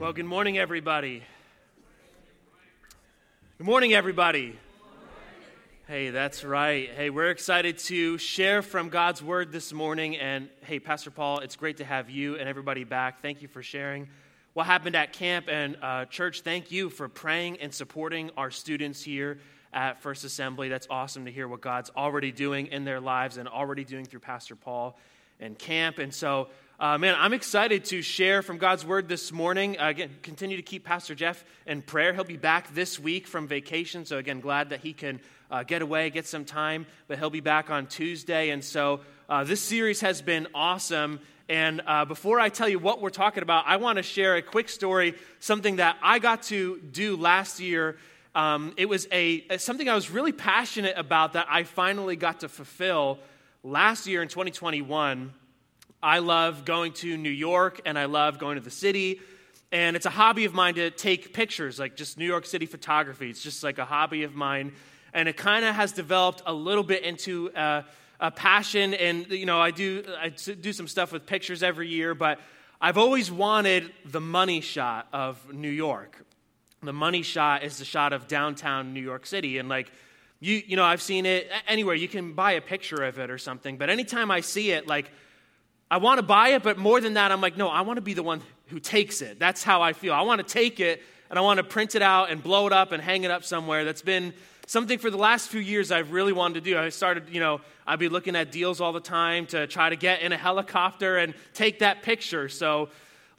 Well, good morning, everybody. Good morning, everybody. Hey, that's right. Hey, we're excited to share from God's word this morning. And hey, Pastor Paul, it's great to have you and everybody back. Thank you for sharing what happened at camp. And uh, church, thank you for praying and supporting our students here at First Assembly. That's awesome to hear what God's already doing in their lives and already doing through Pastor Paul and camp. And so, uh, man, I'm excited to share from God's word this morning. Uh, again, continue to keep Pastor Jeff in prayer. He'll be back this week from vacation. So, again, glad that he can uh, get away, get some time, but he'll be back on Tuesday. And so, uh, this series has been awesome. And uh, before I tell you what we're talking about, I want to share a quick story, something that I got to do last year. Um, it was a, something I was really passionate about that I finally got to fulfill last year in 2021. I love going to New York and I love going to the city. And it's a hobby of mine to take pictures, like just New York City photography. It's just like a hobby of mine. And it kind of has developed a little bit into a, a passion. And, you know, I do, I do some stuff with pictures every year, but I've always wanted the money shot of New York. The money shot is the shot of downtown New York City. And, like, you, you know, I've seen it anywhere. You can buy a picture of it or something. But anytime I see it, like, I want to buy it, but more than that, I'm like, no, I want to be the one who takes it. That's how I feel. I want to take it and I want to print it out and blow it up and hang it up somewhere. That's been something for the last few years I've really wanted to do. I started, you know, I'd be looking at deals all the time to try to get in a helicopter and take that picture. So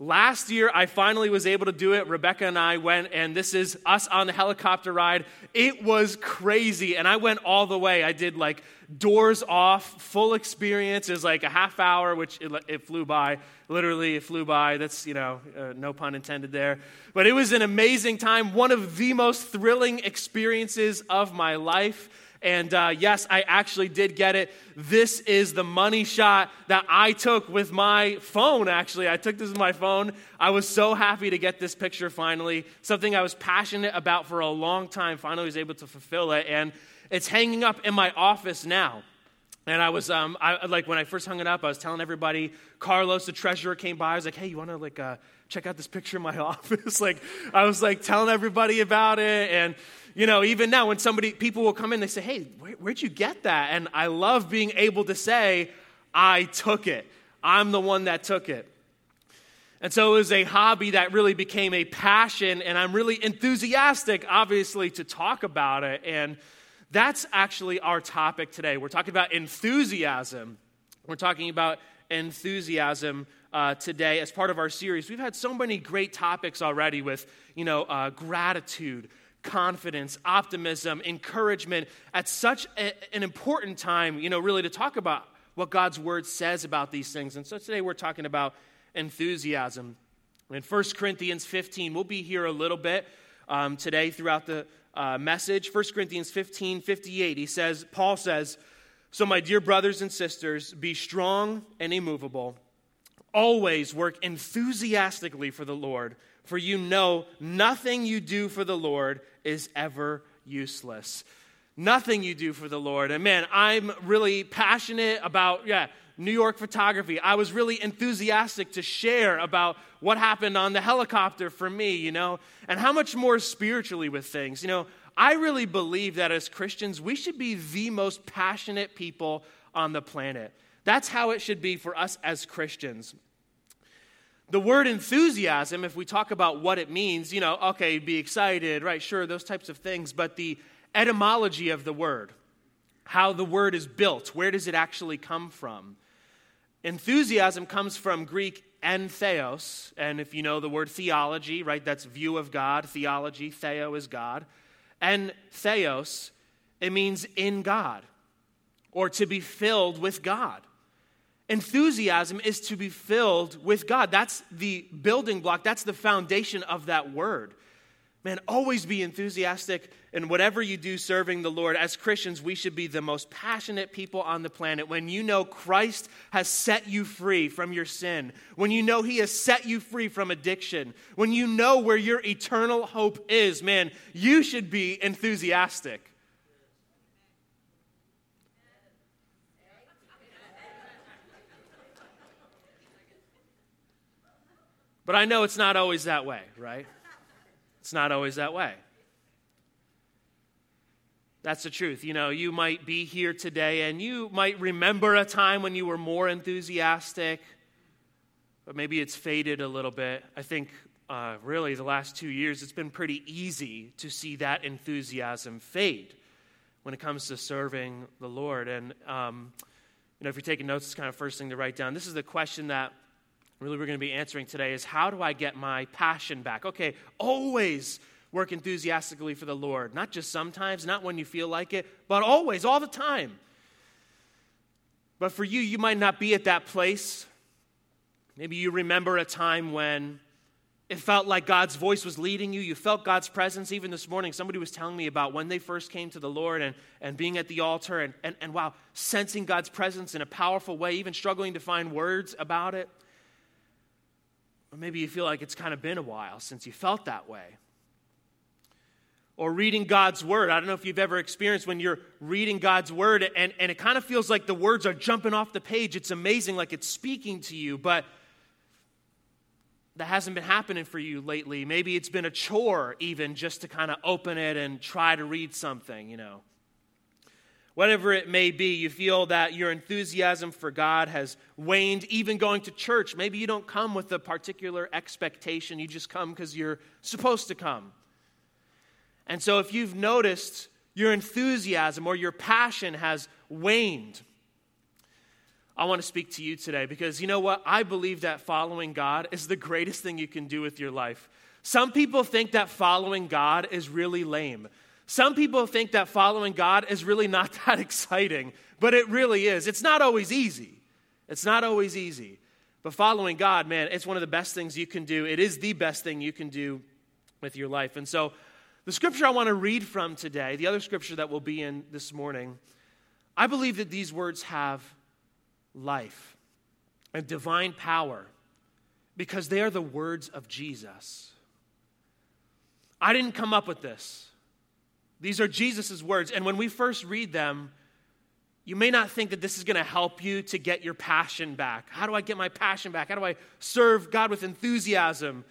Last year, I finally was able to do it. Rebecca and I went, and this is us on the helicopter ride. It was crazy, and I went all the way. I did like doors off, full experience. It was like a half hour, which it, it flew by. Literally, it flew by. That's, you know, uh, no pun intended there. But it was an amazing time, one of the most thrilling experiences of my life. And uh, yes, I actually did get it. This is the money shot that I took with my phone, actually. I took this with my phone. I was so happy to get this picture finally. Something I was passionate about for a long time, finally was able to fulfill it. And it's hanging up in my office now. And I was, um, I, like, when I first hung it up, I was telling everybody, Carlos, the treasurer, came by. I was like, hey, you want to, like, uh, check out this picture in my office? like, I was, like, telling everybody about it. And, you know, even now when somebody, people will come in, they say, hey, where, where'd you get that? And I love being able to say, I took it. I'm the one that took it. And so it was a hobby that really became a passion, and I'm really enthusiastic, obviously, to talk about it. And that's actually our topic today. We're talking about enthusiasm. We're talking about enthusiasm uh, today as part of our series. We've had so many great topics already with, you know, uh, gratitude, confidence, optimism, encouragement at such a, an important time, you know, really to talk about what God's word says about these things. And so today we're talking about enthusiasm. In 1 Corinthians 15, we'll be here a little bit um, today throughout the uh, message. 1 Corinthians 15, 58, he says, Paul says, So my dear brothers and sisters, be strong and immovable. Always work enthusiastically for the Lord for you know nothing you do for the Lord is ever useless. Nothing you do for the Lord. And man, I'm really passionate about, yeah, New York photography. I was really enthusiastic to share about what happened on the helicopter for me, you know, and how much more spiritually with things. You know, I really believe that as Christians, we should be the most passionate people on the planet. That's how it should be for us as Christians. The word enthusiasm, if we talk about what it means, you know, okay, be excited, right, sure, those types of things, but the etymology of the word, how the word is built, where does it actually come from? Enthusiasm comes from Greek entheos, and if you know the word theology, right, that's view of God, theology, theo is God. And theos, it means in God, or to be filled with God. Enthusiasm is to be filled with God. That's the building block, that's the foundation of that word. Man, always be enthusiastic in whatever you do serving the Lord. As Christians, we should be the most passionate people on the planet. When you know Christ has set you free from your sin, when you know He has set you free from addiction, when you know where your eternal hope is, man, you should be enthusiastic. But I know it's not always that way, right? It's not always that way. That's the truth. You know, you might be here today and you might remember a time when you were more enthusiastic, but maybe it's faded a little bit. I think uh, really the last two years, it's been pretty easy to see that enthusiasm fade when it comes to serving the Lord. And, um, you know, if you're taking notes, it's kind of first thing to write down. This is the question that really we're going to be answering today is how do I get my passion back? Okay, always work enthusiastically for the Lord. Not just sometimes, not when you feel like it, but always, all the time. But for you, you might not be at that place. Maybe you remember a time when it felt like God's voice was leading you. You felt God's presence. Even this morning, somebody was telling me about when they first came to the Lord and, and being at the altar and, and, and wow, sensing God's presence in a powerful way, even struggling to find words about it. Or maybe you feel like it's kind of been a while since you felt that way or reading God's word. I don't know if you've ever experienced when you're reading God's word and, and it kind of feels like the words are jumping off the page. It's amazing, like it's speaking to you, but that hasn't been happening for you lately. Maybe it's been a chore, even just to kind of open it and try to read something, you know. Whatever it may be, you feel that your enthusiasm for God has waned, even going to church. Maybe you don't come with a particular expectation, you just come because you're supposed to come. And so, if you've noticed your enthusiasm or your passion has waned, I want to speak to you today because you know what? I believe that following God is the greatest thing you can do with your life. Some people think that following God is really lame. Some people think that following God is really not that exciting, but it really is. It's not always easy. It's not always easy. But following God, man, it's one of the best things you can do. It is the best thing you can do with your life. And so the scripture I want to read from today, the other scripture that we'll be in this morning, I believe that these words have life and divine power because they are the words of Jesus. I didn't come up with this. These are Jesus' words. And when we first read them, you may not think that this is going to help you to get your passion back. How do I get my passion back? How do I serve God with enthusiasm?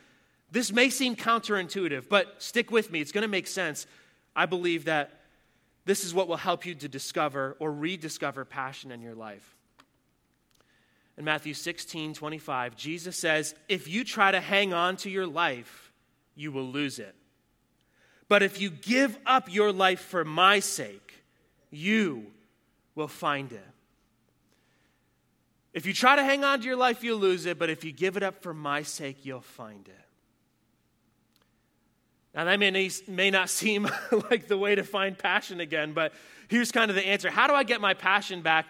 This may seem counterintuitive, but stick with me. It's going to make sense. I believe that this is what will help you to discover or rediscover passion in your life. In Matthew 16 25, Jesus says, If you try to hang on to your life, you will lose it. But if you give up your life for my sake, you will find it. If you try to hang on to your life, you'll lose it, but if you give it up for my sake, you'll find it. Now, that may, may not seem like the way to find passion again, but here's kind of the answer How do I get my passion back?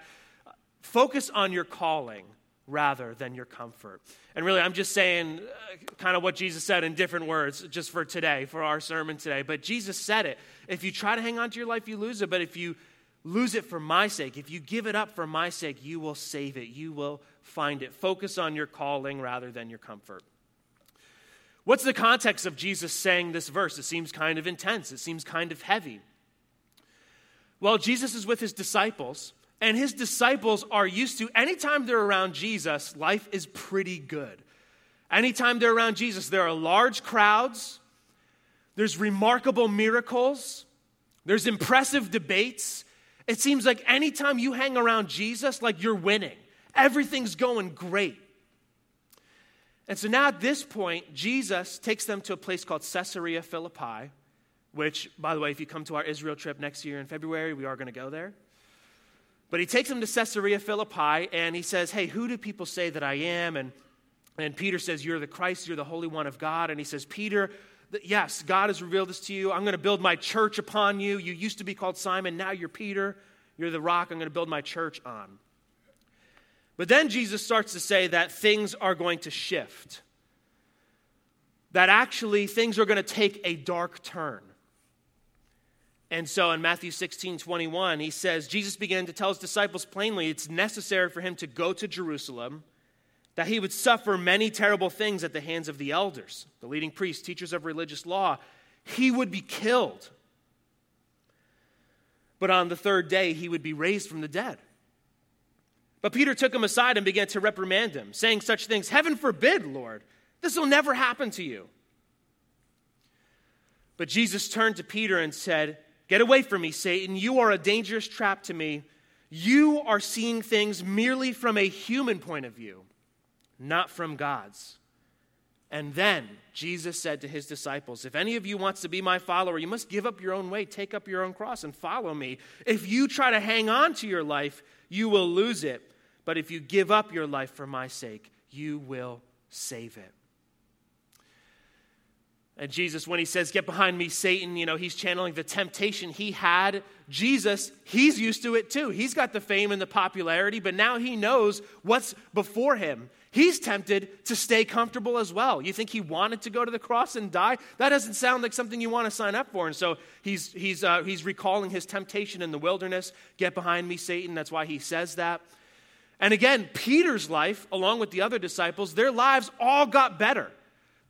Focus on your calling rather than your comfort. And really, I'm just saying uh, kind of what Jesus said in different words just for today, for our sermon today. But Jesus said it. If you try to hang on to your life, you lose it. But if you lose it for my sake, if you give it up for my sake, you will save it. You will find it. Focus on your calling rather than your comfort. What's the context of Jesus saying this verse? It seems kind of intense, it seems kind of heavy. Well, Jesus is with his disciples, and his disciples are used to anytime they're around Jesus, life is pretty good. Anytime they're around Jesus, there are large crowds, there's remarkable miracles, there's impressive debates. It seems like anytime you hang around Jesus, like you're winning. Everything's going great. And so now at this point, Jesus takes them to a place called Caesarea Philippi, which, by the way, if you come to our Israel trip next year in February, we are going to go there. But he takes them to Caesarea Philippi and he says, Hey, who do people say that I am? And, and Peter says, You're the Christ, you're the Holy One of God. And he says, Peter, yes, God has revealed this to you. I'm going to build my church upon you. You used to be called Simon, now you're Peter. You're the rock I'm going to build my church on. But then Jesus starts to say that things are going to shift, that actually things are going to take a dark turn. And so in Matthew 16, 21, he says, Jesus began to tell his disciples plainly it's necessary for him to go to Jerusalem, that he would suffer many terrible things at the hands of the elders, the leading priests, teachers of religious law. He would be killed. But on the third day, he would be raised from the dead. But Peter took him aside and began to reprimand him, saying such things Heaven forbid, Lord, This will never happen to you. But Jesus turned to Peter and said, Get away from me, Satan. You are a dangerous trap to me. You are seeing things merely from a human point of view, not from God's. And then Jesus said to his disciples, If any of you wants to be my follower, you must give up your own way, take up your own cross, and follow me. If you try to hang on to your life, you will lose it. But if you give up your life for my sake, you will save it. And Jesus, when he says, Get behind me, Satan, you know, he's channeling the temptation he had. Jesus, he's used to it too. He's got the fame and the popularity, but now he knows what's before him. He's tempted to stay comfortable as well. You think he wanted to go to the cross and die? That doesn't sound like something you want to sign up for. And so he's, he's, uh, he's recalling his temptation in the wilderness. Get behind me, Satan. That's why he says that. And again, Peter's life, along with the other disciples, their lives all got better.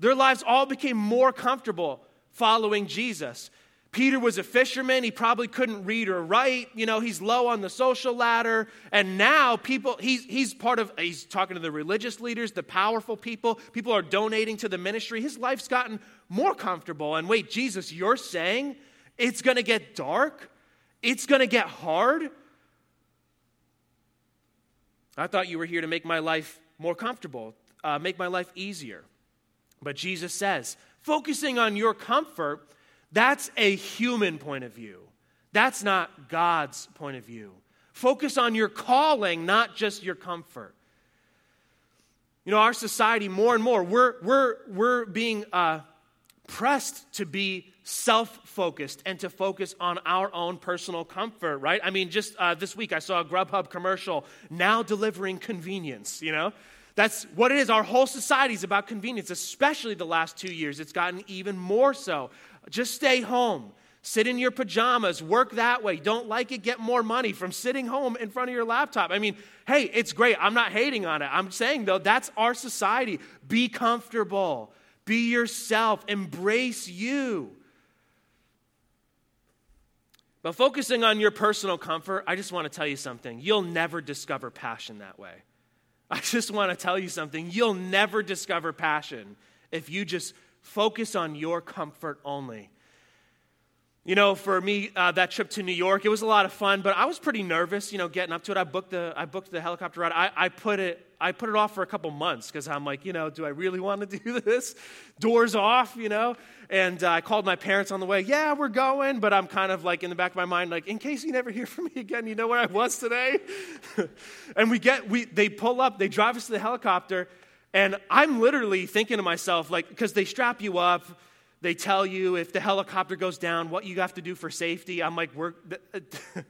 Their lives all became more comfortable following Jesus. Peter was a fisherman. He probably couldn't read or write. You know, he's low on the social ladder. And now people, he's, he's part of, he's talking to the religious leaders, the powerful people. People are donating to the ministry. His life's gotten more comfortable. And wait, Jesus, you're saying it's going to get dark? It's going to get hard? I thought you were here to make my life more comfortable, uh, make my life easier. But Jesus says, focusing on your comfort, that's a human point of view. That's not God's point of view. Focus on your calling, not just your comfort. You know, our society, more and more, we're, we're, we're being uh, pressed to be self focused and to focus on our own personal comfort, right? I mean, just uh, this week I saw a Grubhub commercial now delivering convenience, you know? That's what it is. Our whole society is about convenience, especially the last two years. It's gotten even more so. Just stay home. Sit in your pajamas, work that way. Don't like it, get more money from sitting home in front of your laptop. I mean, hey, it's great. I'm not hating on it. I'm saying, though, that's our society. Be comfortable, be yourself, embrace you. But focusing on your personal comfort, I just want to tell you something. You'll never discover passion that way. I just want to tell you something. You'll never discover passion if you just focus on your comfort only. You know, for me, uh, that trip to New York, it was a lot of fun, but I was pretty nervous, you know, getting up to it. I booked the, I booked the helicopter ride. I, I, put it, I put it off for a couple months because I'm like, you know, do I really want to do this? Doors off, you know? And uh, I called my parents on the way. Yeah, we're going, but I'm kind of like in the back of my mind, like, in case you never hear from me again, you know where I was today? and we get, we, they pull up, they drive us to the helicopter, and I'm literally thinking to myself, like, because they strap you up, they tell you if the helicopter goes down, what you have to do for safety. I'm like, we're.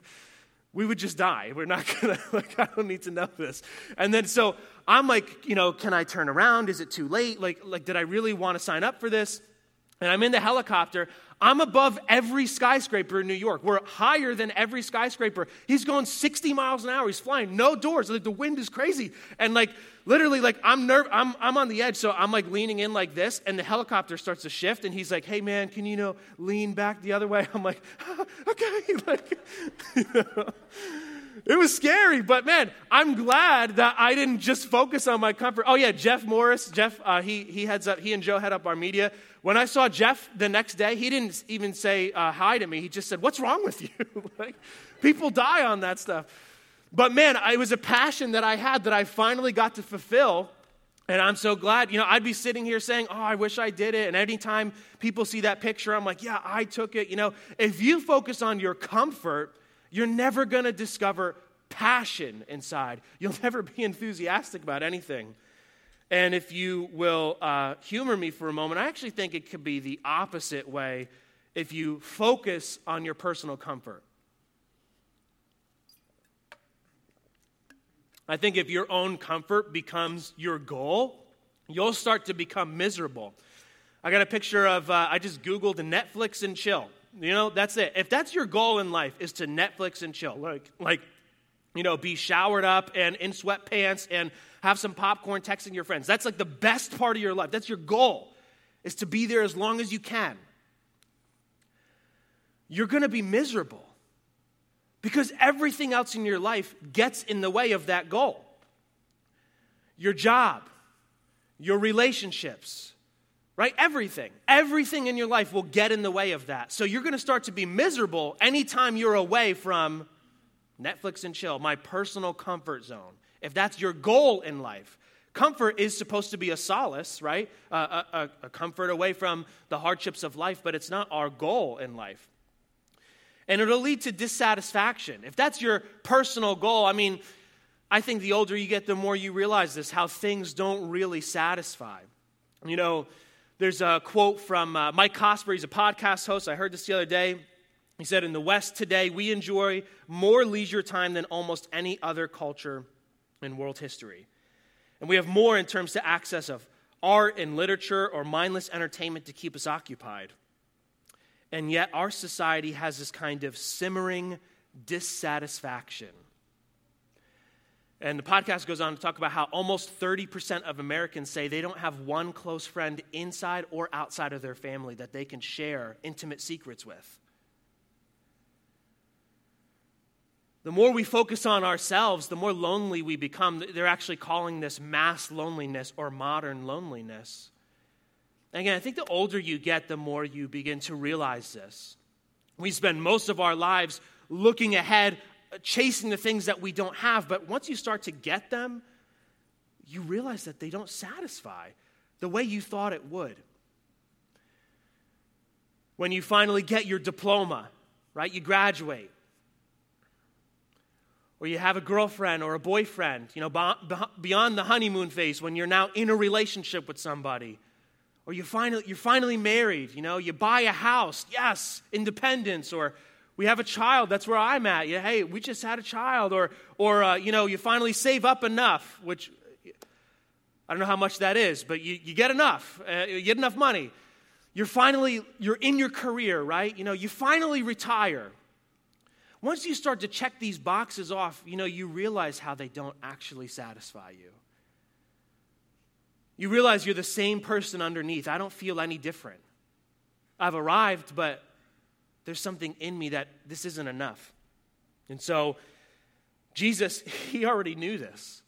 we would just die. We're not gonna, like, I don't need to know this. And then so I'm like, you know, can I turn around? Is it too late? Like, like did I really want to sign up for this? And I'm in the helicopter. I'm above every skyscraper in New York. We're higher than every skyscraper. He's going 60 miles an hour. He's flying, no doors. Like the wind is crazy. And like literally, like I'm nerve I'm I'm on the edge. So I'm like leaning in like this, and the helicopter starts to shift, and he's like, Hey man, can you, know lean back the other way? I'm like, okay. Like, you know. It was scary, but man, I'm glad that I didn't just focus on my comfort. Oh yeah, Jeff Morris, Jeff, uh, he he heads up. He and Joe head up our media. When I saw Jeff the next day, he didn't even say uh, hi to me. He just said, "What's wrong with you?" like, people die on that stuff. But man, it was a passion that I had that I finally got to fulfill. And I'm so glad, you know, I'd be sitting here saying, Oh, I wish I did it. And anytime people see that picture, I'm like, Yeah, I took it. You know, if you focus on your comfort, you're never going to discover passion inside. You'll never be enthusiastic about anything. And if you will uh, humor me for a moment, I actually think it could be the opposite way if you focus on your personal comfort. I think if your own comfort becomes your goal, you'll start to become miserable. I got a picture of, uh, I just Googled Netflix and chill. You know, that's it. If that's your goal in life, is to Netflix and chill, like, like, you know, be showered up and in sweatpants and have some popcorn texting your friends. That's like the best part of your life. That's your goal, is to be there as long as you can. You're going to be miserable because everything else in your life gets in the way of that goal. Your job, your relationships, right? Everything. Everything in your life will get in the way of that. So you're going to start to be miserable anytime you're away from Netflix and chill, my personal comfort zone. If that's your goal in life, comfort is supposed to be a solace, right? Uh, a, a, a comfort away from the hardships of life, but it's not our goal in life. And it'll lead to dissatisfaction. If that's your personal goal, I mean, I think the older you get, the more you realize this, how things don't really satisfy. You know, there's a quote from uh, Mike Cosper. He's a podcast host. I heard this the other day. He said, In the West today, we enjoy more leisure time than almost any other culture in world history. And we have more in terms of access of art and literature or mindless entertainment to keep us occupied. And yet, our society has this kind of simmering dissatisfaction and the podcast goes on to talk about how almost 30% of Americans say they don't have one close friend inside or outside of their family that they can share intimate secrets with. The more we focus on ourselves, the more lonely we become. They're actually calling this mass loneliness or modern loneliness. again, I think the older you get, the more you begin to realize this. We spend most of our lives looking ahead chasing the things that we don't have. But once you start to get them, you realize that they don't satisfy the way you thought it would. When you finally get your diploma, right? You graduate. Or you have a girlfriend or a boyfriend, you know, beyond the honeymoon phase when you're now in a relationship with somebody. Or you finally, you're finally married, you know, you buy a house, yes, independence, or we have a child that's where i'm at. Yeah, hey we just had a child or or uh, you know you finally save up enough which i don't know how much that is but you, you get enough uh, you get enough money. You're finally you're in your career right? You know you finally retire. Once you start to check these boxes off you know you realize how they don't actually satisfy you. You realize you're the same person underneath. I don't feel any different. I've arrived but there's something in me that this isn't enough. And so, Jesus, he already knew this.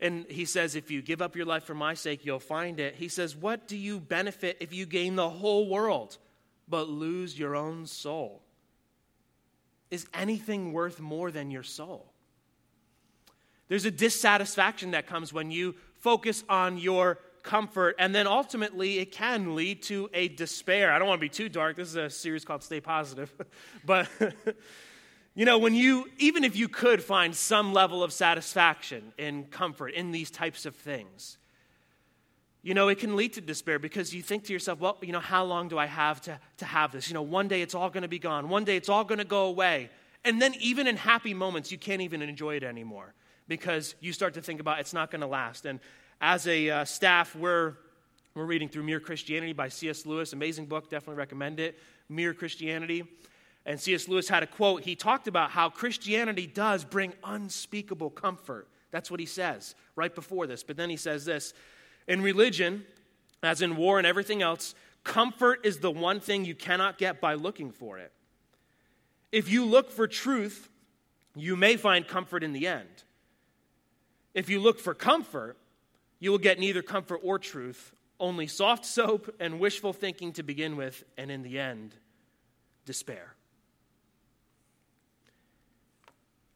And he says, if you give up your life for my sake, you'll find it. He says, What do you benefit if you gain the whole world but lose your own soul? Is anything worth more than your soul? There's a dissatisfaction that comes when you focus on your comfort, and then ultimately it can lead to a despair. I don't want to be too dark. This is a series called Stay Positive. but, you know, when you, even if you could find some level of satisfaction and comfort in these types of things, you know, it can lead to despair because you think to yourself, well, you know, how long do I have to, to have this? You know, one day it's all going to be gone. One day it's all going to go away. And then even in happy moments, you can't even enjoy it anymore because you start to think about it's not going to last. And as a uh, staff, we're, we're reading through Mere Christianity by C.S. Lewis. Amazing book, definitely recommend it. Mere Christianity. And C.S. Lewis had a quote. He talked about how Christianity does bring unspeakable comfort. That's what he says right before this. But then he says this In religion, as in war and everything else, comfort is the one thing you cannot get by looking for it. If you look for truth, you may find comfort in the end. If you look for comfort, you will get neither comfort or truth, only soft soap and wishful thinking to begin with, and in the end, despair.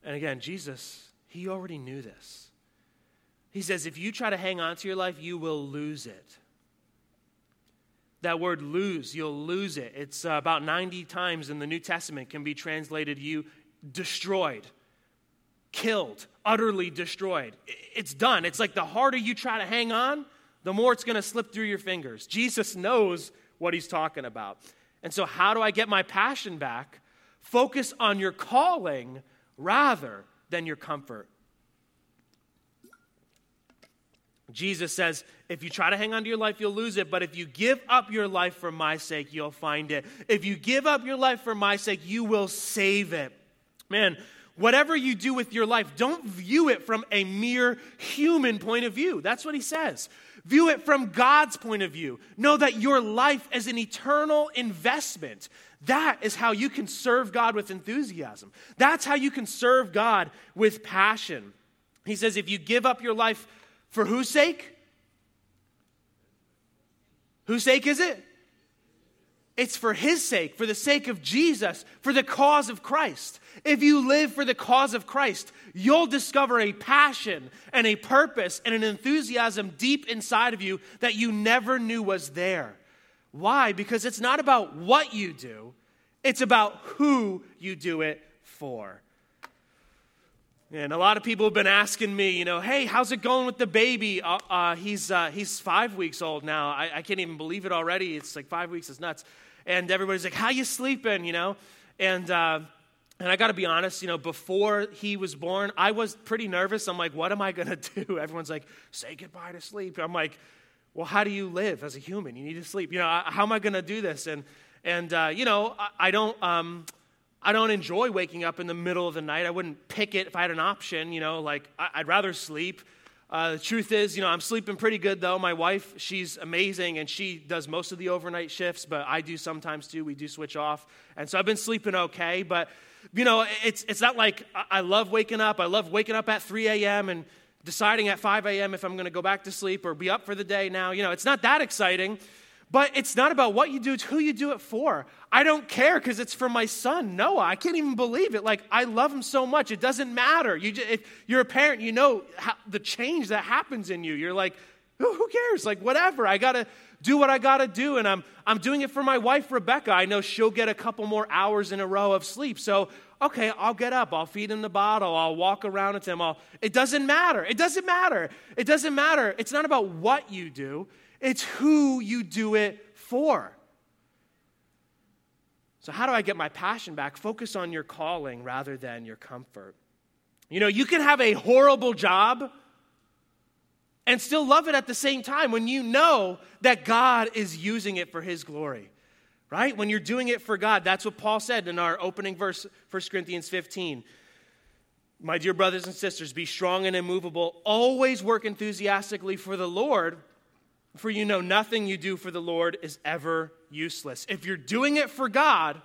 And again, Jesus, he already knew this. He says, if you try to hang on to your life, you will lose it. That word lose, you'll lose it. It's uh, about 90 times in the New Testament can be translated you destroyed killed, utterly destroyed. It's done. It's like the harder you try to hang on, the more it's going to slip through your fingers. Jesus knows what he's talking about. And so, how do I get my passion back? Focus on your calling rather than your comfort. Jesus says, if you try to hang on to your life, you'll lose it. But if you give up your life for my sake, you'll find it. If you give up your life for my sake, you will save it. Man, Whatever you do with your life, don't view it from a mere human point of view. That's what he says. View it from God's point of view. Know that your life is an eternal investment. That is how you can serve God with enthusiasm. That's how you can serve God with passion. He says, if you give up your life for whose sake? Whose sake is it? It's for his sake, for the sake of Jesus, for the cause of Christ. If you live for the cause of Christ, you'll discover a passion and a purpose and an enthusiasm deep inside of you that you never knew was there. Why? Because it's not about what you do, it's about who you do it for. And a lot of people have been asking me, you know, hey, how's it going with the baby? Uh, uh, he's, uh, he's five weeks old now. I, I, can't even believe it already. It's like five weeks is nuts. And everybody's like, how you sleeping, you know? And, uh, and I got to be honest, you know, before he was born, I was pretty nervous. I'm like, what am I going to do? Everyone's like, say goodbye to sleep. I'm like, well, how do you live as a human? You need to sleep. You know, how am I going to do this? And, and uh, you know, I, I don't... Um, I don't enjoy waking up in the middle of the night. I wouldn't pick it if I had an option, you know, like I, would rather sleep. Uh, the truth is, you know, I'm sleeping pretty good though. My wife, she's amazing and she does most of the overnight shifts, but I do sometimes too. We do switch off. And so I've been sleeping okay, but you know, it's, it's not like I love waking up. I love waking up at 3 a.m. and deciding at 5 a.m. if I'm going to go back to sleep or be up for the day now. You know, it's not that exciting. But it's not about what you do, it's who you do it for. I don't care because it's for my son, Noah. I can't even believe it. Like, I love him so much. It doesn't matter. You just, if you're a parent, you know how, the change that happens in you. You're like, who cares? Like, whatever. I got to do what I got to do. And I'm, I'm doing it for my wife, Rebecca. I know she'll get a couple more hours in a row of sleep. So, okay, I'll get up. I'll feed him the bottle. I'll walk around with him. I'll, it doesn't matter. It doesn't matter. It doesn't matter. It's not about what you do, it's who you do it for. So, how do I get my passion back? Focus on your calling rather than your comfort. You know, you can have a horrible job and still love it at the same time when you know that God is using it for His glory, right? When you're doing it for God. That's what Paul said in our opening verse, 1 Corinthians 15. My dear brothers and sisters, be strong and immovable, always work enthusiastically for the Lord for you know, nothing you do for the Lord is ever useless. If you're doing it for God,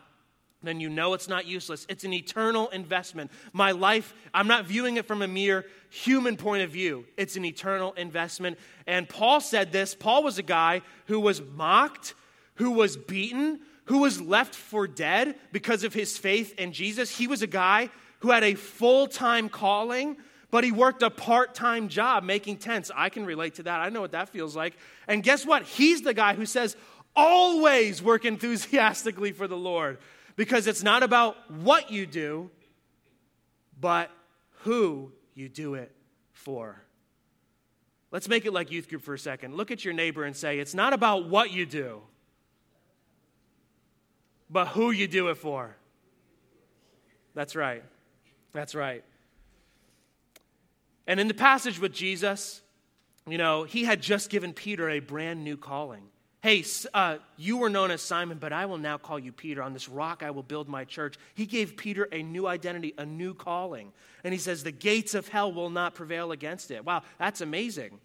then you know it's not useless. It's an eternal investment. My life, I'm not viewing it from a mere human point of view. It's an eternal investment. And Paul said this Paul was a guy who was mocked, who was beaten, who was left for dead because of his faith in Jesus. He was a guy who had a full time calling but he worked a part time job making tents. I can relate to that. I know what that feels like. And guess what? He's the guy who says, always work enthusiastically for the Lord because it's not about what you do, but who you do it for. Let's make it like youth group for a second. Look at your neighbor and say, It's not about what you do, but who you do it for. That's right. That's right. And in the passage with Jesus, you know, he had just given Peter a brand new calling. Hey, uh, you were known as Simon, but I will now call you Peter. On this rock I will build my church. He gave Peter a new identity, a new calling. And he says, the gates of hell will not prevail against it. Wow, that's amazing.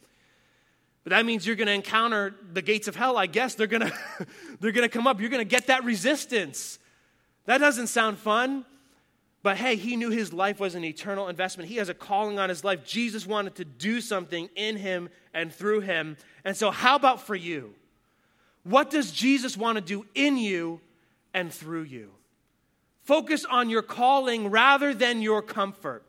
But that means you're going to encounter the gates of hell, I guess. They're going to they're going to come up. You're going to get that resistance. That doesn't sound fun. But hey, he knew his life was an eternal investment. He has a calling on his life. Jesus wanted to do something in him and through him. And so, how about for you? What does Jesus want to do in you and through you? Focus on your calling rather than your comfort.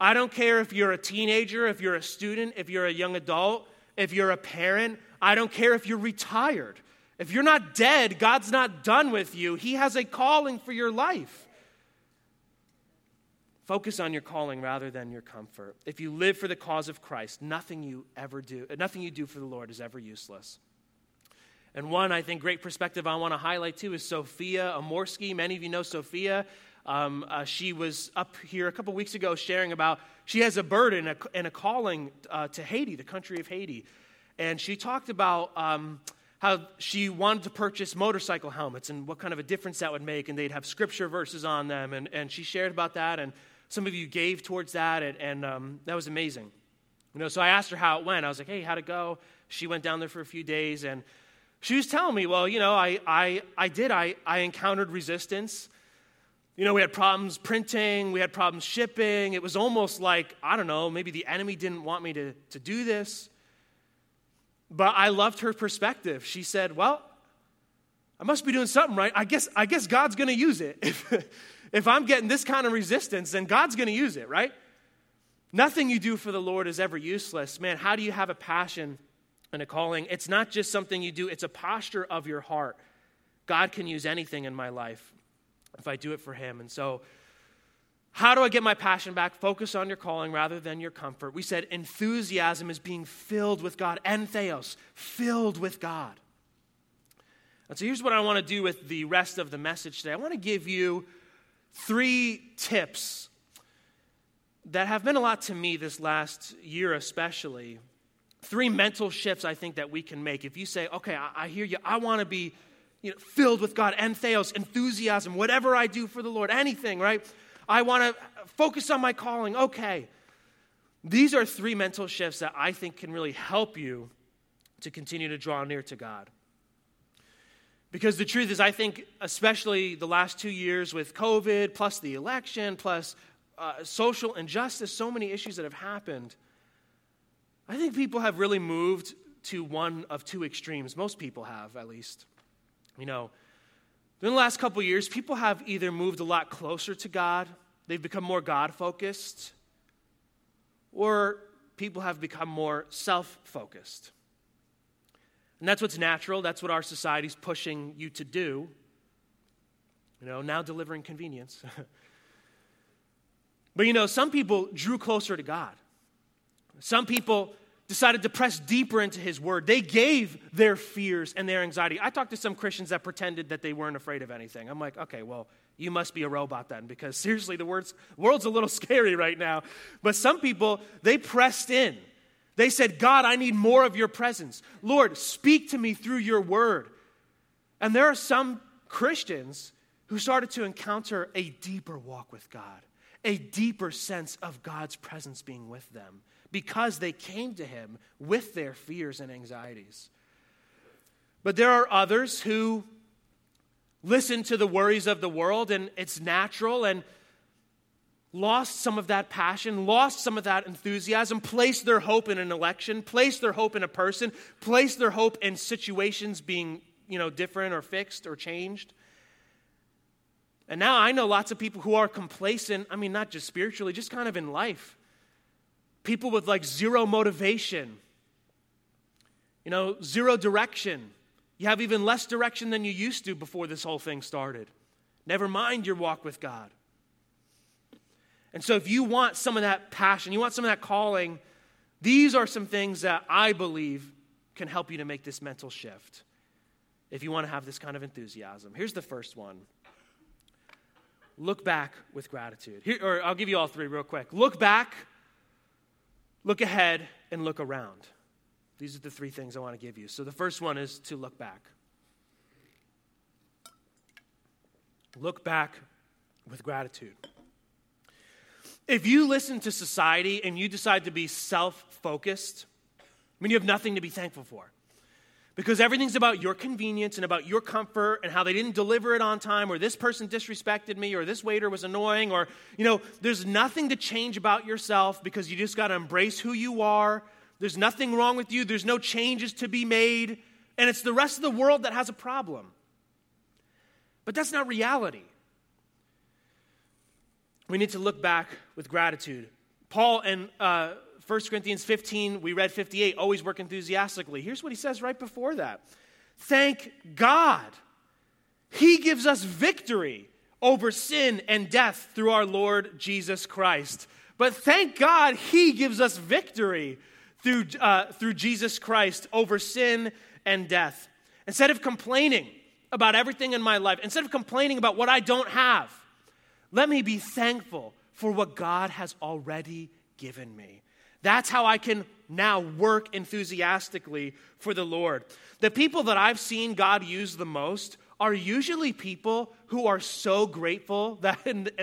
I don't care if you're a teenager, if you're a student, if you're a young adult, if you're a parent. I don't care if you're retired. If you're not dead, God's not done with you. He has a calling for your life. Focus on your calling rather than your comfort. If you live for the cause of Christ, nothing you ever do, nothing you do for the Lord is ever useless. And one, I think, great perspective I want to highlight too is Sophia Amorsky. Many of you know Sophia. Um, uh, she was up here a couple weeks ago sharing about she has a burden and a, and a calling uh, to Haiti, the country of Haiti. And she talked about um, how she wanted to purchase motorcycle helmets and what kind of a difference that would make. And they'd have scripture verses on them. And, and she shared about that. And some of you gave towards that, and, and um, that was amazing. You know, so I asked her how it went. I was like, hey, how'd it go? She went down there for a few days, and she was telling me, well, you know, I, I, I did. I, I encountered resistance. You know, we had problems printing, we had problems shipping. It was almost like, I don't know, maybe the enemy didn't want me to, to do this. But I loved her perspective. She said, Well, I must be doing something right. I guess, I guess God's going to use it. If, I'm getting this kind of resistance, then God's going to use it, right? Nothing you do for the Lord is ever useless. Man, how do you have a passion and a calling? It's not just something you do, it's a posture of your heart. God can use anything in my life if I do it for Him. And so, how do I get my passion back? Focus on your calling rather than your comfort. We said enthusiasm is being filled with God, entheos, filled with God. And so here's what I want to do with the rest of the message today. I want to give you three tips that have been a lot to me this last year, especially. Three mental shifts I think that we can make. If you say, okay, I, I hear you, I want to be you know, filled with God, entheos, enthusiasm, whatever I do for the Lord, anything, right? I want to focus on my calling. Okay. These are three mental shifts that I think can really help you to continue to draw near to God. Because the truth is, I think, especially the last two years with COVID, plus the election, plus uh, social injustice, so many issues that have happened, I think people have really moved to one of two extremes. Most people have, at least. You know, in the last couple years, people have either moved a lot closer to God, they've become more God focused, or people have become more self focused. And that's what's natural. That's what our society's pushing you to do. You know, now delivering convenience. but you know, some people drew closer to God. Some people decided to press deeper into his word. They gave their fears and their anxiety. I talked to some Christians that pretended that they weren't afraid of anything. I'm like, okay, well, you must be a robot then, because seriously, the world's, world's a little scary right now. But some people, they pressed in. They said, God, I need more of your presence. Lord, speak to me through your word. And there are some Christians who started to encounter a deeper walk with God, a deeper sense of God's presence being with them because they came to him with their fears and anxieties. But there are others who listen to the worries of the world and it's natural and lost some of that passion, lost some of that enthusiasm, placed their hope in an election, placed their hope in a person, placed their hope in situations being, you know, different or fixed or changed. And now I know lots of people who are complacent, I mean, not just spiritually, just kind of in life. People with like zero motivation, you know, zero direction. You have even less direction than you used to before this whole thing started. Never mind your walk with God. And so, if you want some of that passion, you want some of that calling, these are some things that I believe can help you to make this mental shift if you want to have this kind of enthusiasm. Here's the first one look back with gratitude. Here, or I'll give you all three real quick. Look back, look ahead, and look around. These are the three things I want to give you. So the first one is to look back. Look back with gratitude. If you listen to society and you decide to be self focused, I mean, you have nothing to be thankful for. Because everything's about your convenience and about your comfort and how they didn't deliver it on time, or this person disrespected me, or this waiter was annoying, or, you know, there's nothing to change about yourself because you just got to embrace who you are. There's nothing wrong with you, there's no changes to be made, and it's the rest of the world that has a problem. But that's not reality we need to look back with gratitude. Paul in uh, 1 Corinthians 15, we read 58, always work enthusiastically. Here's what he says right before that Thank God. He gives us victory over sin and death through our Lord Jesus Christ. But thank God he gives us victory through, uh, through Jesus Christ over sin and death. Instead of complaining about everything in my life, instead of complaining about what I don't have, let me be thankful for what God has already given me. That's how I can now work enthusiastically for the Lord. The people that I've seen God use the most are usually people who are so grateful that,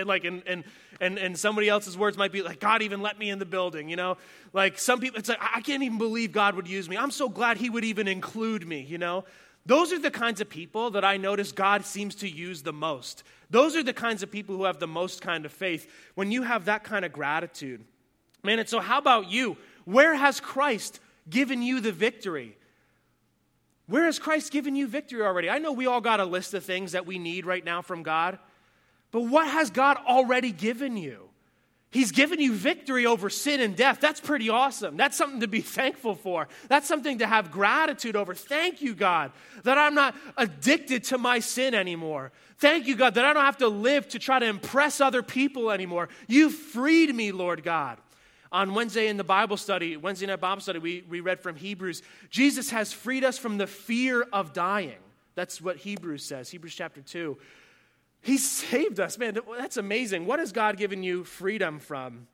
like, in, in, and, in somebody else's words might be like, God even let me in the building, you know? Like some people, it's like, I can't even believe God would use me. I'm so glad He would even include me, you know? Those are the kinds of people that I notice God seems to use the most. Those are the kinds of people who have the most kind of faith. When you have that kind of gratitude, man, and so how about you? Where has Christ given you the victory? Where has Christ given you victory already? I know we all got a list of things that we need right now from God, but what has God already given you? He's given you victory over sin and death. That's pretty awesome. That's something to be thankful for. That's something to have gratitude over. Thank you, God, that I'm not addicted to my sin anymore. Thank you, God, that I don't have to live to try to impress other people anymore. You freed me, Lord God. On Wednesday in the Bible study, Wednesday night Bible study, we, we read from Hebrews. Jesus has freed us from the fear of dying. That's what Hebrews says, Hebrews chapter 2. He saved us. Man, that's amazing. What has God given you freedom from?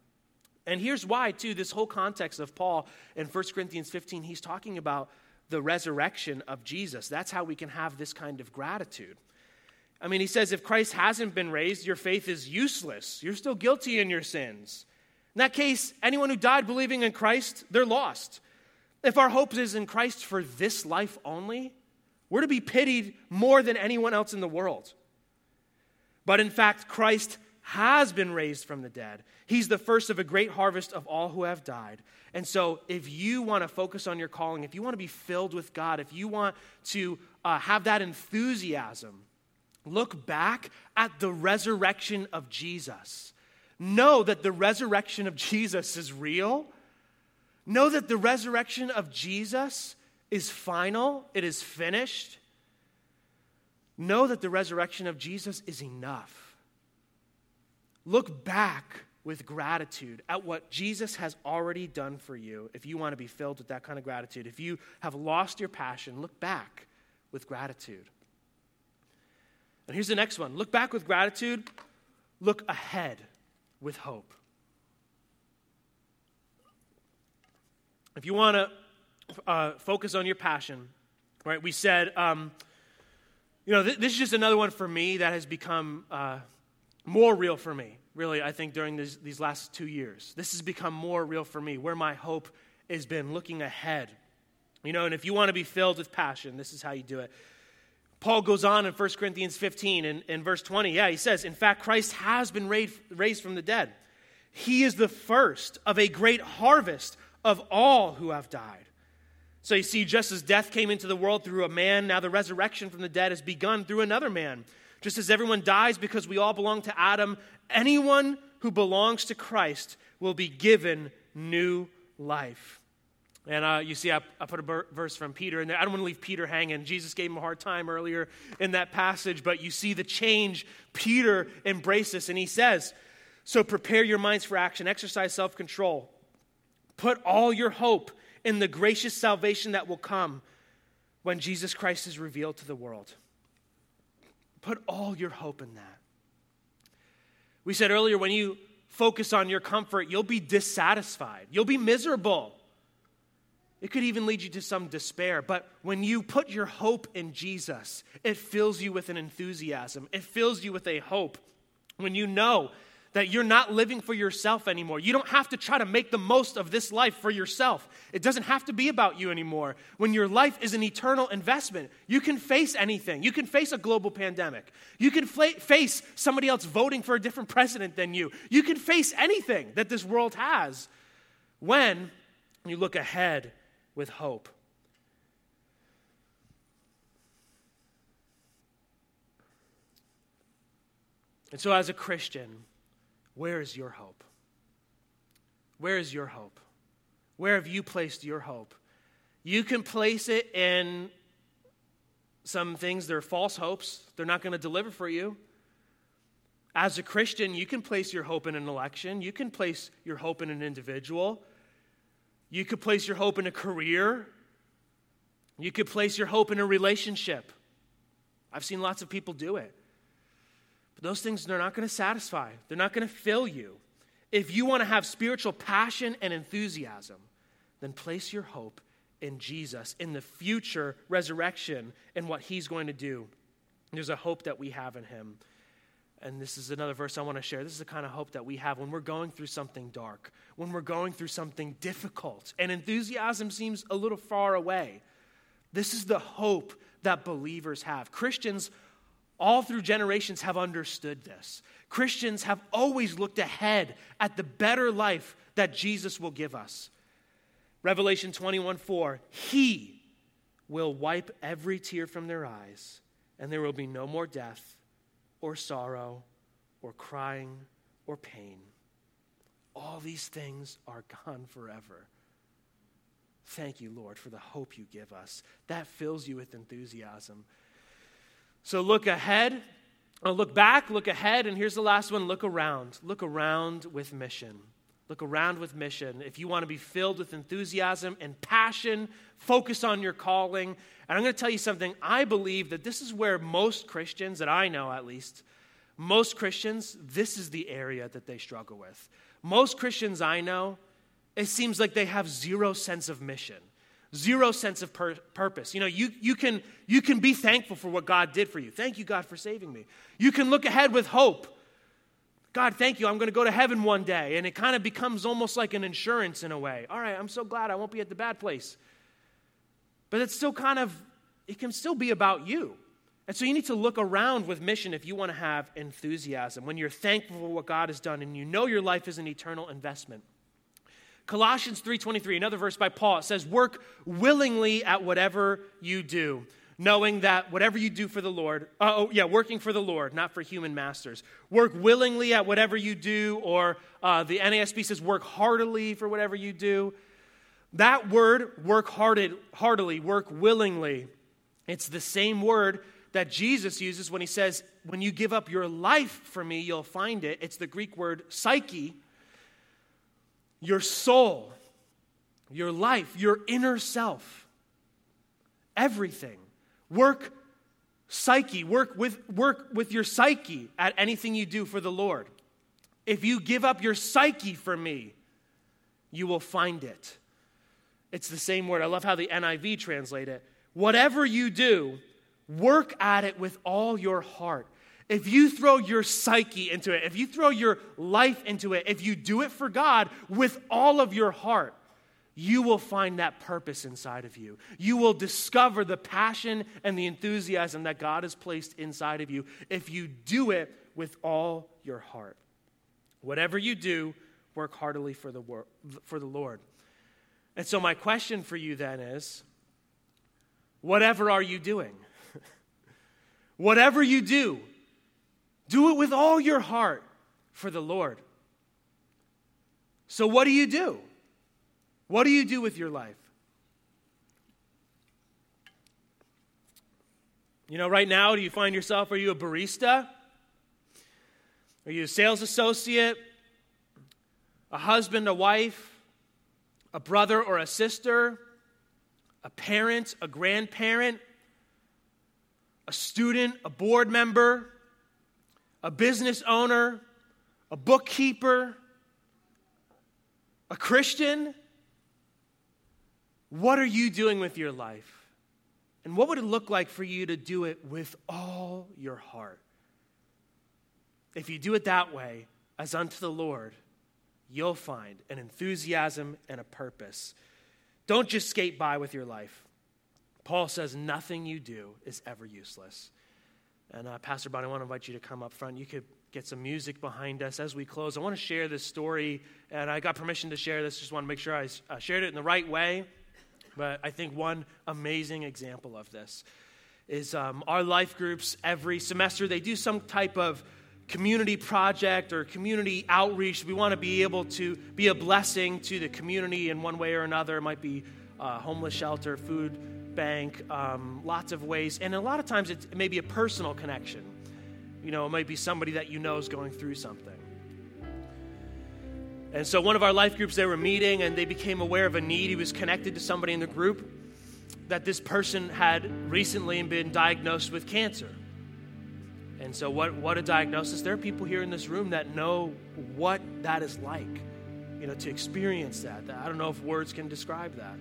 And here's why, too, this whole context of Paul in 1 Corinthians 15, he's talking about the resurrection of Jesus. That's how we can have this kind of gratitude. I mean, he says, if Christ hasn't been raised, your faith is useless. You're still guilty in your sins. In that case, anyone who died believing in Christ, they're lost. If our hope is in Christ for this life only, we're to be pitied more than anyone else in the world. But in fact, Christ has been raised from the dead. He's the first of a great harvest of all who have died. And so, if you want to focus on your calling, if you want to be filled with God, if you want to uh, have that enthusiasm, look back at the resurrection of Jesus. Know that the resurrection of Jesus is real. Know that the resurrection of Jesus is final, it is finished. Know that the resurrection of Jesus is enough. Look back with gratitude at what Jesus has already done for you if you want to be filled with that kind of gratitude. If you have lost your passion, look back with gratitude. And here's the next one look back with gratitude, look ahead with hope. If you want to uh, focus on your passion, right, we said, um, you know, th- this is just another one for me that has become uh, more real for me, really, I think, during this, these last two years. This has become more real for me, where my hope has been looking ahead. You know, and if you want to be filled with passion, this is how you do it. Paul goes on in 1 Corinthians 15 and verse 20. Yeah, he says, In fact, Christ has been raised, raised from the dead. He is the first of a great harvest of all who have died. So you see, just as death came into the world through a man, now the resurrection from the dead has begun through another man. Just as everyone dies because we all belong to Adam, anyone who belongs to Christ will be given new life. And uh, you see, I, I put a verse from Peter in there. I don't want to leave Peter hanging. Jesus gave him a hard time earlier in that passage, but you see the change. Peter embraces, and he says, So prepare your minds for action, exercise self control, put all your hope in the gracious salvation that will come when Jesus Christ is revealed to the world. Put all your hope in that. We said earlier when you focus on your comfort, you'll be dissatisfied, you'll be miserable. It could even lead you to some despair. But when you put your hope in Jesus, it fills you with an enthusiasm. It fills you with a hope. When you know that you're not living for yourself anymore. You don't have to try to make the most of this life for yourself. It doesn't have to be about you anymore. When your life is an eternal investment, you can face anything. You can face a global pandemic. You can face somebody else voting for a different president than you. You can face anything that this world has when you look ahead with hope. And so, as a Christian, where is your hope? Where is your hope? Where have you placed your hope? You can place it in some things, they're false hopes. They're not going to deliver for you. As a Christian, you can place your hope in an election. You can place your hope in an individual. You could place your hope in a career. You could place your hope in a relationship. I've seen lots of people do it. But those things, they're not going to satisfy, they're not going to fill you. If you want to have spiritual passion and enthusiasm, then place your hope in Jesus, in the future resurrection, and what he's going to do. There's a hope that we have in him. And this is another verse I want to share. This is the kind of hope that we have when we're going through something dark, when we're going through something difficult, and enthusiasm seems a little far away. This is the hope that believers have. Christians all through generations have understood this. Christians have always looked ahead at the better life that Jesus will give us. Revelation 21 4, He will wipe every tear from their eyes, and there will be no more death, or sorrow, or crying, or pain. All these things are gone forever. Thank you, Lord, for the hope you give us. That fills you with enthusiasm. So look ahead, uh, look back, look ahead, and here's the last one look around. Look around with mission. Look around with mission. If you want to be filled with enthusiasm and passion, focus on your calling. And I'm going to tell you something. I believe that this is where most Christians, that I know at least, most Christians, this is the area that they struggle with. Most Christians I know, it seems like they have zero sense of mission, zero sense of pur- purpose. You know, you, you, can, you can be thankful for what God did for you. Thank you, God, for saving me. You can look ahead with hope. God, thank you. I'm going to go to heaven one day. And it kind of becomes almost like an insurance in a way. All right, I'm so glad I won't be at the bad place. But it's still kind of, it can still be about you. And so you need to look around with mission if you want to have enthusiasm. When you're thankful for what God has done and you know your life is an eternal investment. Colossians 3:23, another verse by Paul, it says, "Work willingly at whatever you do." knowing that whatever you do for the Lord, uh, oh, yeah, working for the Lord, not for human masters. Work willingly at whatever you do, or uh, the NASB says work heartily for whatever you do. That word, work hearted, heartily, work willingly, it's the same word that Jesus uses when he says, When you give up your life for me, you'll find it. It's the Greek word psyche, your soul, your life, your inner self, everything. Work psyche, work with, work with your psyche at anything you do for the Lord. If you give up your psyche for me, you will find it. It's the same word. I love how the NIV translate it. Whatever you do, work at it with all your heart. If you throw your psyche into it, if you throw your life into it, if you do it for God with all of your heart, you will find that purpose inside of you. You will discover the passion and the enthusiasm that God has placed inside of you if you do it with all your heart. Whatever you do, work heartily for the, wor- for the Lord. And so, my question for you then is whatever are you doing? whatever you do, do it with all your heart for the Lord. So, what do you do? What do you do with your life? You know, right now, do you find yourself, are you a barista? Are you a sales associate? A husband, a wife? A brother or a sister? A parent, a grandparent? A student, a board member? A business owner? A bookkeeper? A Christian? What are you doing with your life? And what would it look like for you to do it with all your heart? If you do it that way, as unto the Lord, you'll find an enthusiasm and a purpose. Don't just skate by with your life. Paul says nothing you do is ever useless. And uh, Pastor Bonnie, I want to invite you to come up front. You could get some music behind us as we close. I want to share this story, and I got permission to share this. Just want to make sure I uh, shared it in the right way. But I think one amazing example of this is um, our life groups every semester, they do some type of community project or community outreach. We want to be able to be a blessing to the community in one way or another. It might be uh, homeless shelter, food bank, um, lots of ways. And a lot of times it may be a personal connection. You know, it might be somebody that you know is going through something. And so, one of our life groups, they were meeting and they became aware of a need. He was connected to somebody in the group that this person had recently been diagnosed with cancer. And so, what, what a diagnosis. There are people here in this room that know what that is like, you know, to experience that. I don't know if words can describe that.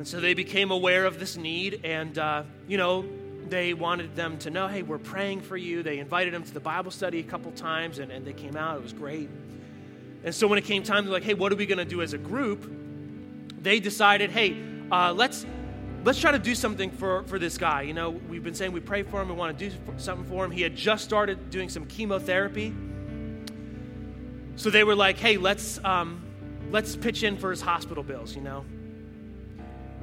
And so, they became aware of this need, and, uh, you know, they wanted them to know, hey, we're praying for you. They invited them to the Bible study a couple times, and, and they came out. It was great. And so when it came time, they're like, hey, what are we going to do as a group? They decided, hey, uh, let's let's try to do something for, for this guy. You know, we've been saying we pray for him, we want to do something for him. He had just started doing some chemotherapy. So they were like, hey, let's, um, let's pitch in for his hospital bills, you know?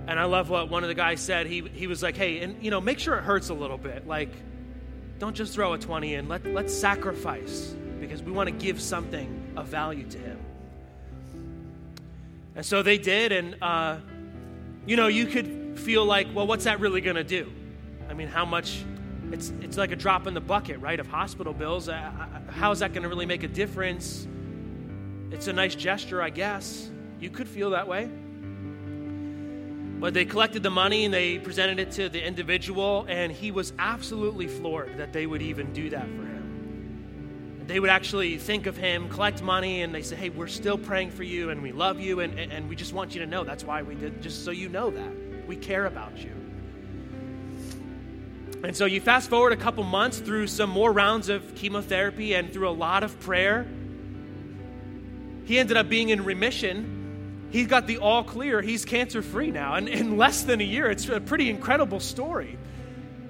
And I love what one of the guys said. He, he was like, hey, and you know, make sure it hurts a little bit. Like, don't just throw a 20 in. Let, let's sacrifice because we want to give something of value to him. And so they did. And, uh, you know, you could feel like, well, what's that really going to do? I mean, how much? It's, it's like a drop in the bucket, right, of hospital bills. Uh, how is that going to really make a difference? It's a nice gesture, I guess. You could feel that way. But they collected the money and they presented it to the individual, and he was absolutely floored that they would even do that for him. They would actually think of him, collect money, and they say, Hey, we're still praying for you, and we love you, and, and we just want you to know that's why we did, just so you know that. We care about you. And so you fast forward a couple months through some more rounds of chemotherapy and through a lot of prayer. He ended up being in remission He's got the all clear. He's cancer free now. And in less than a year, it's a pretty incredible story.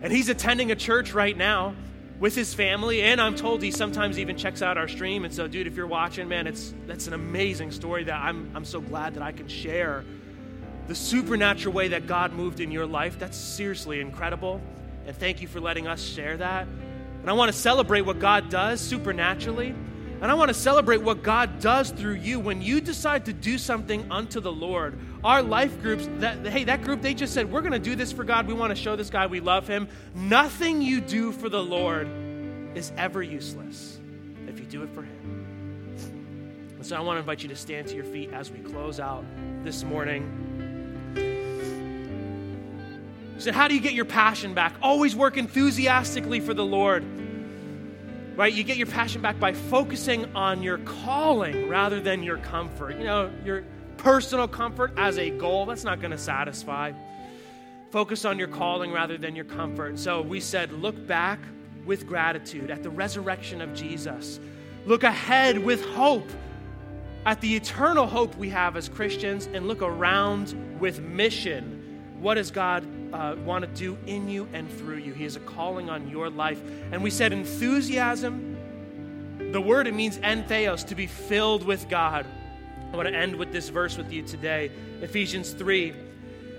And he's attending a church right now with his family. And I'm told he sometimes even checks out our stream. And so, dude, if you're watching, man, it's that's an amazing story that I'm, I'm so glad that I can share. The supernatural way that God moved in your life, that's seriously incredible. And thank you for letting us share that. And I want to celebrate what God does supernaturally. And I want to celebrate what God does through you when you decide to do something unto the Lord. Our life groups, that, hey, that group, they just said, we're going to do this for God. We want to show this guy we love him. Nothing you do for the Lord is ever useless if you do it for him. And so I want to invite you to stand to your feet as we close out this morning. You said, How do you get your passion back? Always work enthusiastically for the Lord right? You get your passion back by focusing on your calling rather than your comfort. You know, your personal comfort as a goal, that's not going to satisfy. Focus on your calling rather than your comfort. So we said, look back with gratitude at the resurrection of Jesus. Look ahead with hope at the eternal hope we have as Christians, and look around with mission. What does God uh, want to do in you and through you. He has a calling on your life. And we said enthusiasm, the word it means entheos, to be filled with God. I want to end with this verse with you today Ephesians 3.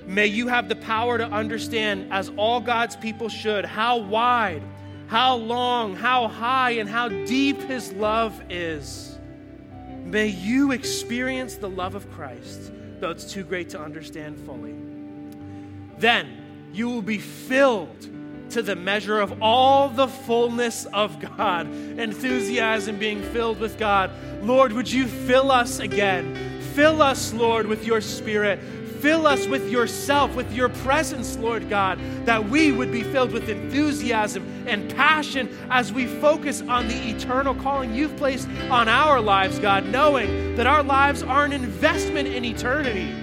May you have the power to understand, as all God's people should, how wide, how long, how high, and how deep His love is. May you experience the love of Christ, though it's too great to understand fully. Then you will be filled to the measure of all the fullness of God. Enthusiasm being filled with God. Lord, would you fill us again? Fill us, Lord, with your spirit. Fill us with yourself, with your presence, Lord God, that we would be filled with enthusiasm and passion as we focus on the eternal calling you've placed on our lives, God, knowing that our lives are an investment in eternity.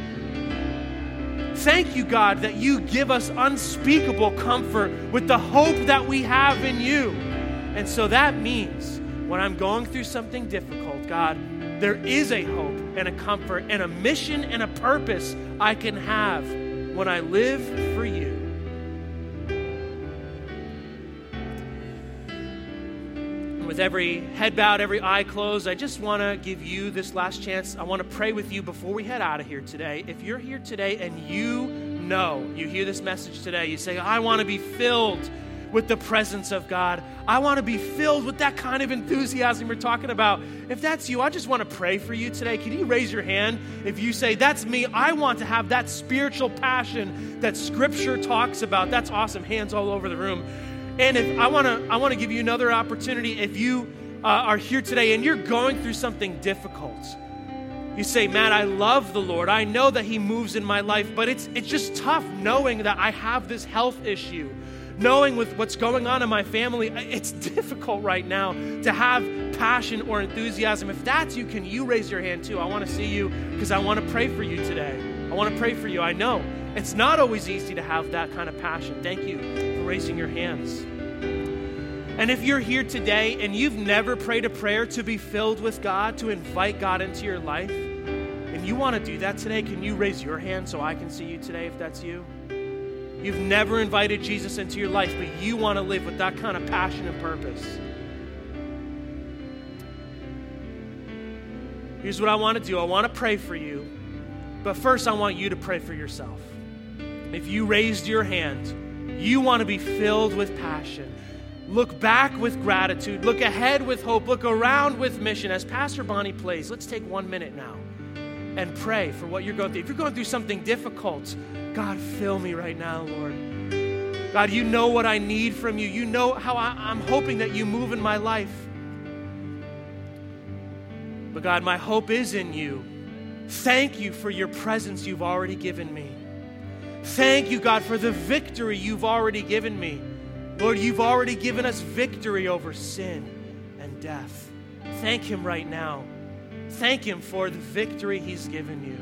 Thank you, God, that you give us unspeakable comfort with the hope that we have in you. And so that means when I'm going through something difficult, God, there is a hope and a comfort and a mission and a purpose I can have when I live for you. With every head bowed, every eye closed, I just want to give you this last chance. I want to pray with you before we head out of here today. If you're here today and you know, you hear this message today, you say, I want to be filled with the presence of God. I want to be filled with that kind of enthusiasm we're talking about. If that's you, I just want to pray for you today. Can you raise your hand if you say, That's me? I want to have that spiritual passion that Scripture talks about. That's awesome. Hands all over the room. And if I want to, I want to give you another opportunity. If you uh, are here today and you're going through something difficult, you say, "Matt, I love the Lord. I know that He moves in my life, but it's it's just tough knowing that I have this health issue." Knowing with what's going on in my family, it's difficult right now to have passion or enthusiasm. If that's you, can you raise your hand too? I want to see you because I want to pray for you today. I want to pray for you. I know it's not always easy to have that kind of passion. Thank you raising your hands. And if you're here today and you've never prayed a prayer to be filled with God, to invite God into your life, and you want to do that today, can you raise your hand so I can see you today if that's you? You've never invited Jesus into your life, but you want to live with that kind of passion and purpose. Here's what I want to do I want to pray for you, but first I want you to pray for yourself. if you raised your hand, you want to be filled with passion. Look back with gratitude. Look ahead with hope. Look around with mission. As Pastor Bonnie plays, let's take one minute now and pray for what you're going through. If you're going through something difficult, God, fill me right now, Lord. God, you know what I need from you. You know how I, am hoping that you move in my life. But God, my hope is in you. Thank you for your presence you've already given me. Thank you, God, for the victory you've already given me. Lord, you've already given us victory over sin and death. Thank Him right now. Thank Him for the victory He's given you.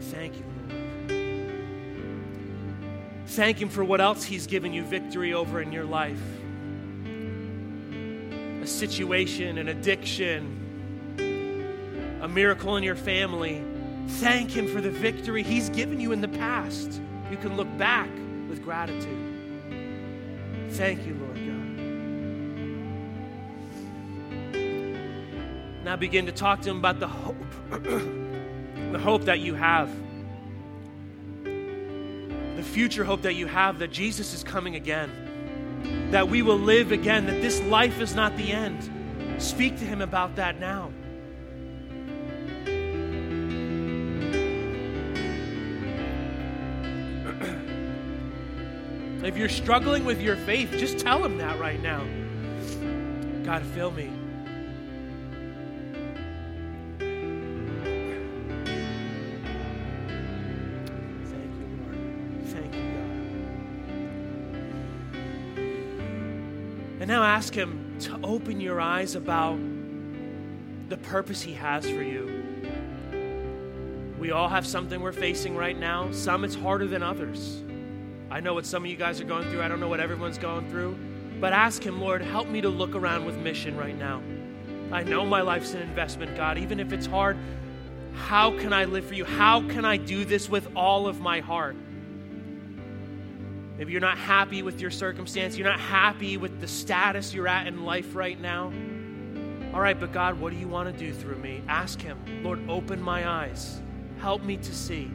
Thank you, Lord. Thank Him for what else He's given you victory over in your life a situation, an addiction, a miracle in your family. Thank Him for the victory He's given you in the past. You can look back with gratitude. Thank you, Lord God. Now begin to talk to Him about the hope, the hope that you have, the future hope that you have that Jesus is coming again, that we will live again, that this life is not the end. Speak to Him about that now. If you're struggling with your faith, just tell him that right now. God, fill me. Thank you, Lord. Thank you, God. And now ask him to open your eyes about the purpose he has for you. We all have something we're facing right now. Some it's harder than others. I know what some of you guys are going through. I don't know what everyone's going through. But ask Him, Lord, help me to look around with mission right now. I know my life's an investment, God. Even if it's hard, how can I live for you? How can I do this with all of my heart? Maybe you're not happy with your circumstance. You're not happy with the status you're at in life right now. All right, but God, what do you want to do through me? Ask Him, Lord, open my eyes. Help me to see.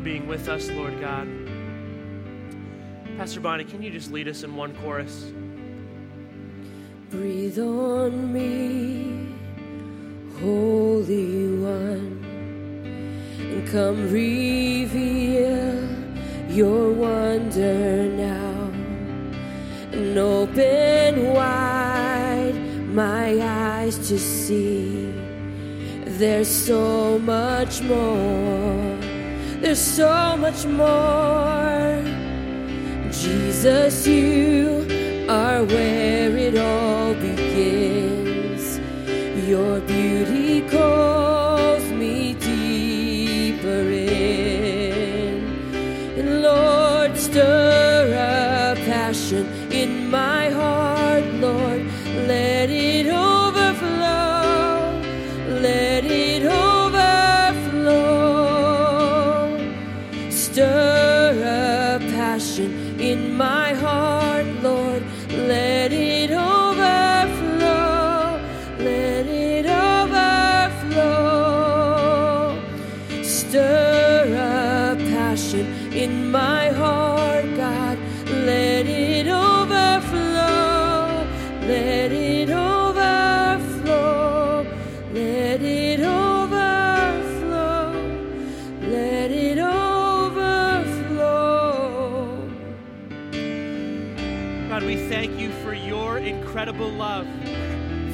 For being with us, Lord God. Pastor Bonnie, can you just lead us in one chorus? Breathe on me, Holy One, and come reveal your wonder now, and open wide my eyes to see. There's so much more. There's so much more. Jesus, you are where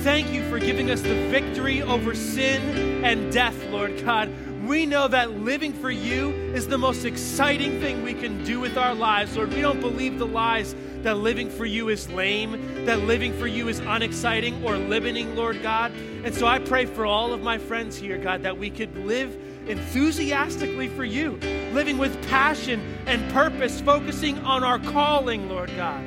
Thank you for giving us the victory over sin and death, Lord God. We know that living for you is the most exciting thing we can do with our lives, Lord. We don't believe the lies that living for you is lame, that living for you is unexciting or limiting, Lord God. And so I pray for all of my friends here, God, that we could live enthusiastically for you, living with passion and purpose, focusing on our calling, Lord God.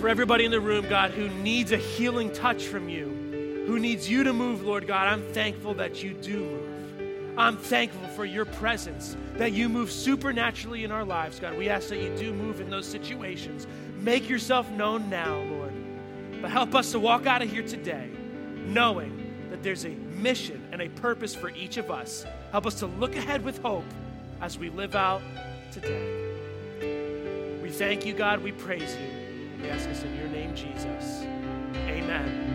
For everybody in the room, God, who needs a healing touch from you, who needs you to move, Lord God, I'm thankful that you do move. I'm thankful for your presence, that you move supernaturally in our lives, God. We ask that you do move in those situations. Make yourself known now, Lord. But help us to walk out of here today knowing that there's a mission and a purpose for each of us. Help us to look ahead with hope as we live out today. We thank you, God. We praise you. We ask this in your name, Jesus. Amen.